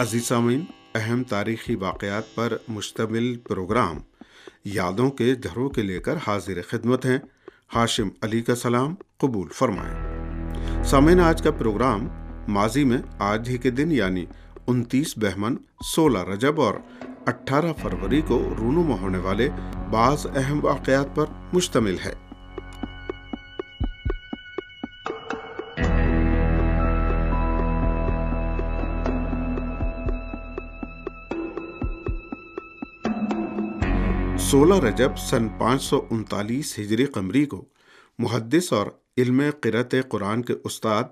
عزیز سامعین، اہم تاریخی واقعات پر مشتمل پروگرام یادوں کے جھروں کے لے کر حاضر خدمت ہیں۔ ہاشم علی کا سلام قبول فرمائیں۔ سامعین، آج کا پروگرام ماضی میں آج ہی کے دن یعنی انتیس بہمن سولہ رجب اور اٹھارہ فروری کو رونما ہونے والے بعض اہم واقعات پر مشتمل ہے۔ سولہ رجب سن پانچ سو انتالیس ہجری قمری کو محدث اور علم قرت قرآن کے استاد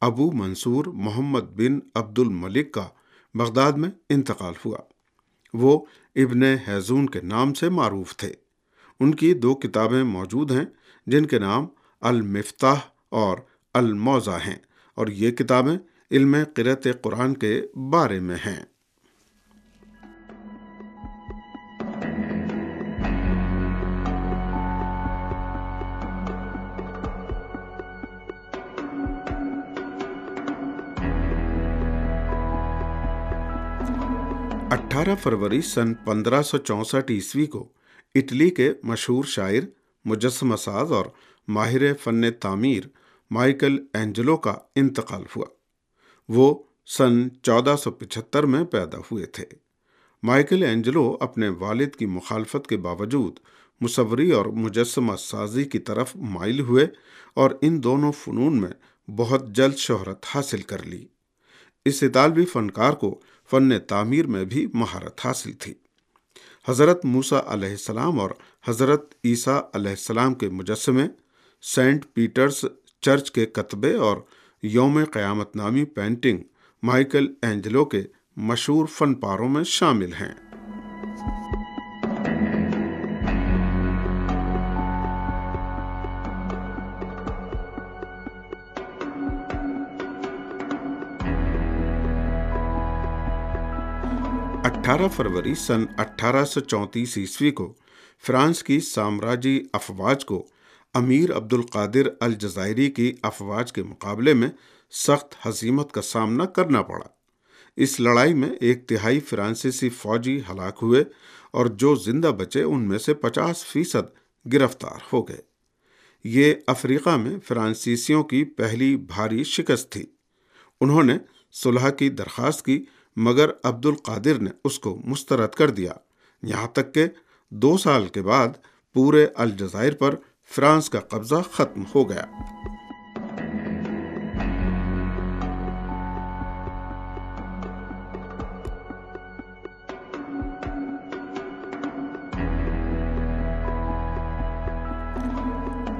ابو منصور محمد بن عبد الملک کا بغداد میں انتقال ہوا۔ وہ ابن حیزون کے نام سے معروف تھے۔ ان کی دو کتابیں موجود ہیں، جن کے نام المفتاح اور الموضع ہیں، اور یہ کتابیں علم قرت قرآن کے بارے میں ہیں۔ اٹھارہ فروری سن پندرہ سو چونسٹھ عیسوی کو اٹلی کے مشہور شاعر مجسمہ ساز اور ماہر فن تعمیر مائیکل اینجلو کا انتقال ہوا۔ وہ سن چودہ سو پچہتر میں پیدا ہوئے تھے۔ مائیکل اینجلو اپنے والد کی مخالفت کے باوجود مصوری اور مجسمہ سازی کی طرف مائل ہوئے اور ان دونوں فنون میں بہت جلد شہرت حاصل کر لی۔ اس اطالوی فنکار کو فن تعمیر میں بھی مہارت حاصل تھی۔ حضرت موسا علیہ السلام اور حضرت عیسیٰ علیہ السلام کے مجسمے، سینٹ پیٹرز چرچ کے کتبے اور یوم قیامت نامی پینٹنگ مائیکل اینجلو کے مشہور فن پاروں میں شامل ہیں۔ اٹھارہ فروری سن اٹھارہ سو چونتیس عیسوی کو فرانس کی سامراجی افواج کو امیر عبد القادر الجزائری کی افواج کے مقابلے میں سخت حزیمت کا سامنا کرنا پڑا۔ اس لڑائی میں ایک تہائی فرانسیسی فوجی ہلاک ہوئے اور جو زندہ بچے ان میں سے پچاس فیصد گرفتار ہو گئے۔ یہ افریقہ میں فرانسیسیوں کی پہلی بھاری شکست تھی۔ انہوں نے صلح کی درخواست کی مگر عبد القادر نے اس کو مسترد کر دیا۔ یہاں تک کہ دو سال کے بعد پورے الجزائر پر فرانس کا قبضہ ختم ہو گیا۔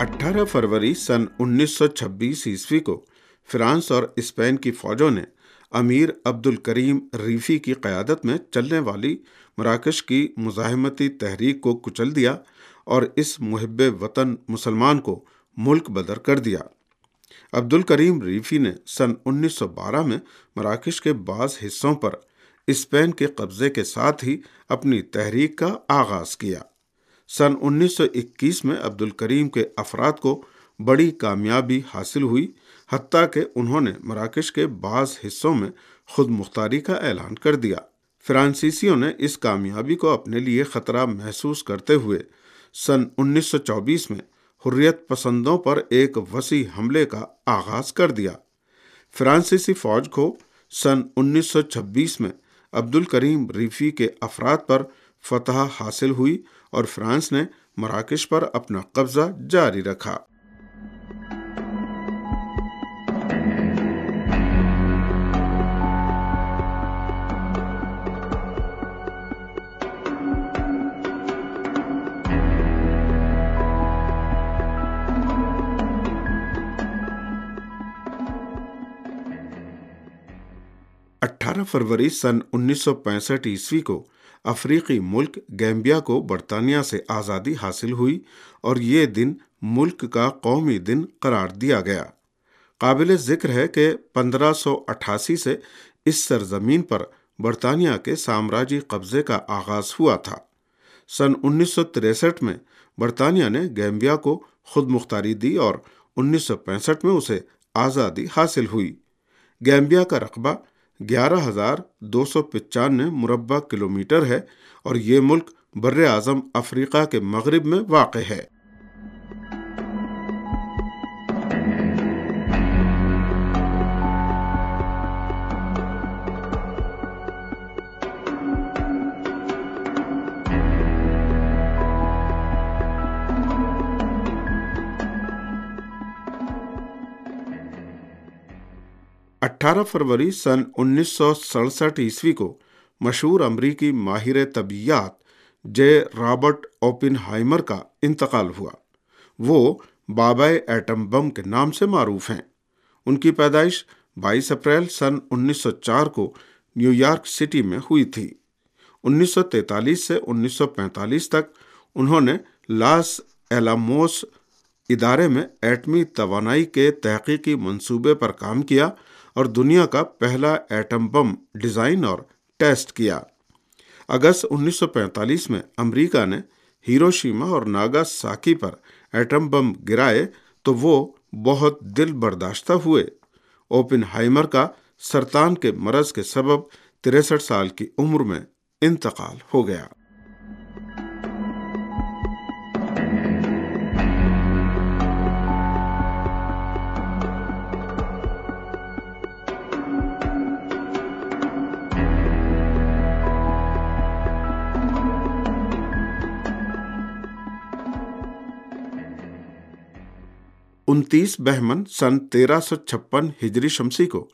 اٹھارہ فروری سن انیس سو چھبیس عیسوی کو فرانس اور اسپین کی فوجوں نے امیر عبد الکریم ریفی کی قیادت میں چلنے والی مراکش کی مزاحمتی تحریک کو کچل دیا اور اس محب وطن مسلمان کو ملک بدر کر دیا۔ عبد الکریم ریفی نے سن انیس سو بارہ میں مراکش کے بعض حصوں پر اسپین کے قبضے کے ساتھ ہی اپنی تحریک کا آغاز کیا۔ سن انیس سو اکیس میں عبد الکریم کے افراد کو بڑی کامیابی حاصل ہوئی۔ حتیٰ کہ انہوں نے مراکش کے بعض حصوں میں خود مختاری کا اعلان کر دیا۔ فرانسیسیوں نے اس کامیابی کو اپنے لیے خطرہ محسوس کرتے ہوئے سن انیس سو چوبیس میں حریت پسندوں پر ایک وسیع حملے کا آغاز کر دیا۔ فرانسیسی فوج کو سن انیس سو چھبیس میں عبد الکریم ریفی کے افراد پر فتح حاصل ہوئی اور فرانس نے مراکش پر اپنا قبضہ جاری رکھا۔ اٹھارہ فروری سن انیس سو پینسٹھ عیسوی کو افریقی ملک گیمبیا کو برطانیہ سے آزادی حاصل ہوئی اور یہ دن ملک کا قومی دن قرار دیا گیا۔ قابل ذکر ہے کہ پندرہ سو اٹھاسی سے اس سرزمین پر برطانیہ کے سامراجی قبضے کا آغاز ہوا تھا۔ سن انیس سو تریسٹھ میں برطانیہ نے گیمبیا کو خود مختاری دی اور انیس سو پینسٹھ میں اسے آزادی حاصل ہوئی۔ گیمبیا کا رقبہ گیارہ ہزار دو سو پچانوے مربع کلومیٹر ہے اور یہ ملک بر اعظم افریقہ کے مغرب میں واقع ہے۔ اٹھارہ فروری سن انیس سو سڑسٹھ عیسوی کو مشہور امریکی ماہر طبیعت جے رابرٹ اوپن ہائمر کا انتقال ہوا۔ وہ بابائے ایٹم بم کے نام سے معروف ہیں۔ ان کی پیدائش بائیس اپریل سن انیس سو چار کو نیو یارک سٹی میں ہوئی تھی۔ انیس سو تینتالیس سے انیس سو پینتالیس تک انہوں نے لاس ایلاموس ادارے میں ایٹمی توانائی کے تحقیقی منصوبے پر کام کیا۔ اور دنیا کا پہلا ایٹم بم ڈیزائن اور ٹیسٹ کیا۔ اگست انیس سو پینتالیس میں امریکہ نے ہیروشیما اور ناگا ساکی پر ایٹم بم گرائے تو وہ بہت دل برداشتہ ہوئے۔ اوپن ہائمر کا سرطان کے مرض کے سبب تریسٹھ سال کی عمر میں انتقال ہو گیا۔ انتیس بہمن سن تیرہ سو چھپن ہجری شمسی کو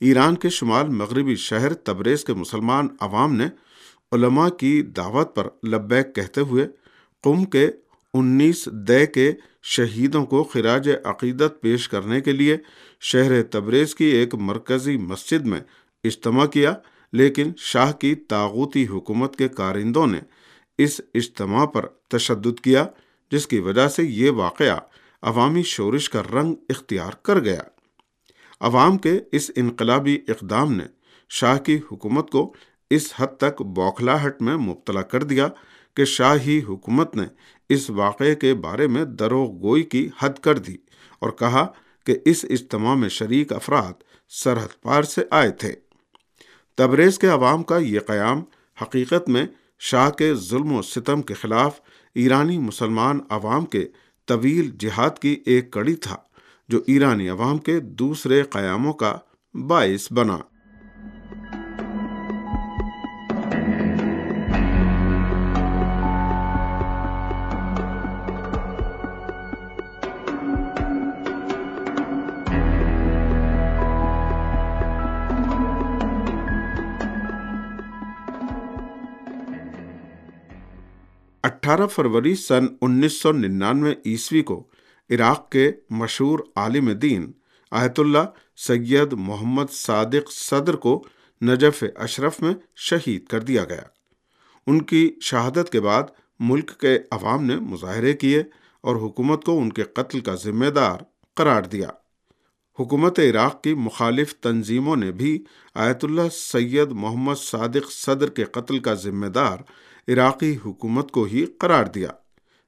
ایران کے شمال مغربی شہر تبریز کے مسلمان عوام نے علماء کی دعوت پر لبیک کہتے ہوئے قم کے انیس دے کے شہیدوں کو خراج عقیدت پیش کرنے کے لیے شہر تبریز کی ایک مرکزی مسجد میں اجتماع کیا، لیکن شاہ کی تاغوتی حکومت کے کارندوں نے اس اجتماع پر تشدد کیا، جس کی وجہ سے یہ واقعہ عوامی شورش کا رنگ اختیار کر گیا۔ عوام کے اس انقلابی اقدام نے شاہ کی حکومت کو اس حد تک بوکھلاہٹ میں مبتلا کر دیا کہ شاہی حکومت نے اس واقعے کے بارے میں دروغ گوئی کی حد کر دی اور کہا کہ اس اجتماع میں شریک افراد سرحد پار سے آئے تھے۔ تبریز کے عوام کا یہ قیام حقیقت میں شاہ کے ظلم و ستم کے خلاف ایرانی مسلمان عوام کے طویل جہاد کی ایک کڑی تھا جو ایرانی عوام کے دوسرے قیاموں کا باعث بنا۔ اٹھارہ فروری سن انیس سو ننانوے عیسوی کو عراق کے مشہور عالم دین آیت اللہ سید محمد صادق صدر کو نجف اشرف میں شہید کر دیا گیا۔ ان کی شہادت کے بعد ملک کے عوام نے مظاہرے کیے اور حکومت کو ان کے قتل کا ذمہ دار قرار دیا۔ حکومت عراق کی مخالف تنظیموں نے بھی آیت اللہ سید محمد صادق صدر کے قتل کا ذمہ دار عراقی حکومت کو ہی قرار دیا۔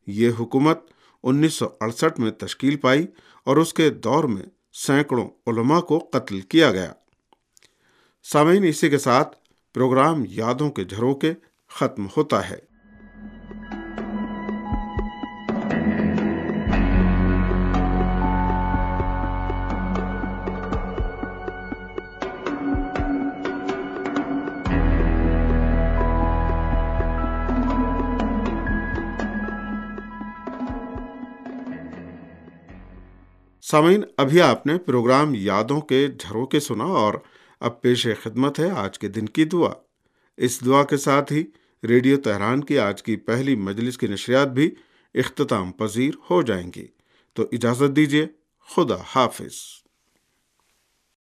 یہ حکومت انیس سو اڑسٹھ میں تشکیل پائی اور اس کے دور میں سینکڑوں علماء کو قتل کیا گیا۔ سامعین، اسی کے ساتھ پروگرام یادوں کے جھروکے ختم ہوتا ہے۔ سامعین، ابھی آپ نے پروگرام یادوں کے جھروکے سنا اور اب پیش خدمت ہے آج کے دن کی دعا۔ اس دعا کے ساتھ ہی ریڈیو تہران کی آج کی پہلی مجلس کی نشریات بھی اختتام پذیر ہو جائیں گی۔ تو اجازت دیجیے خدا حافظ۔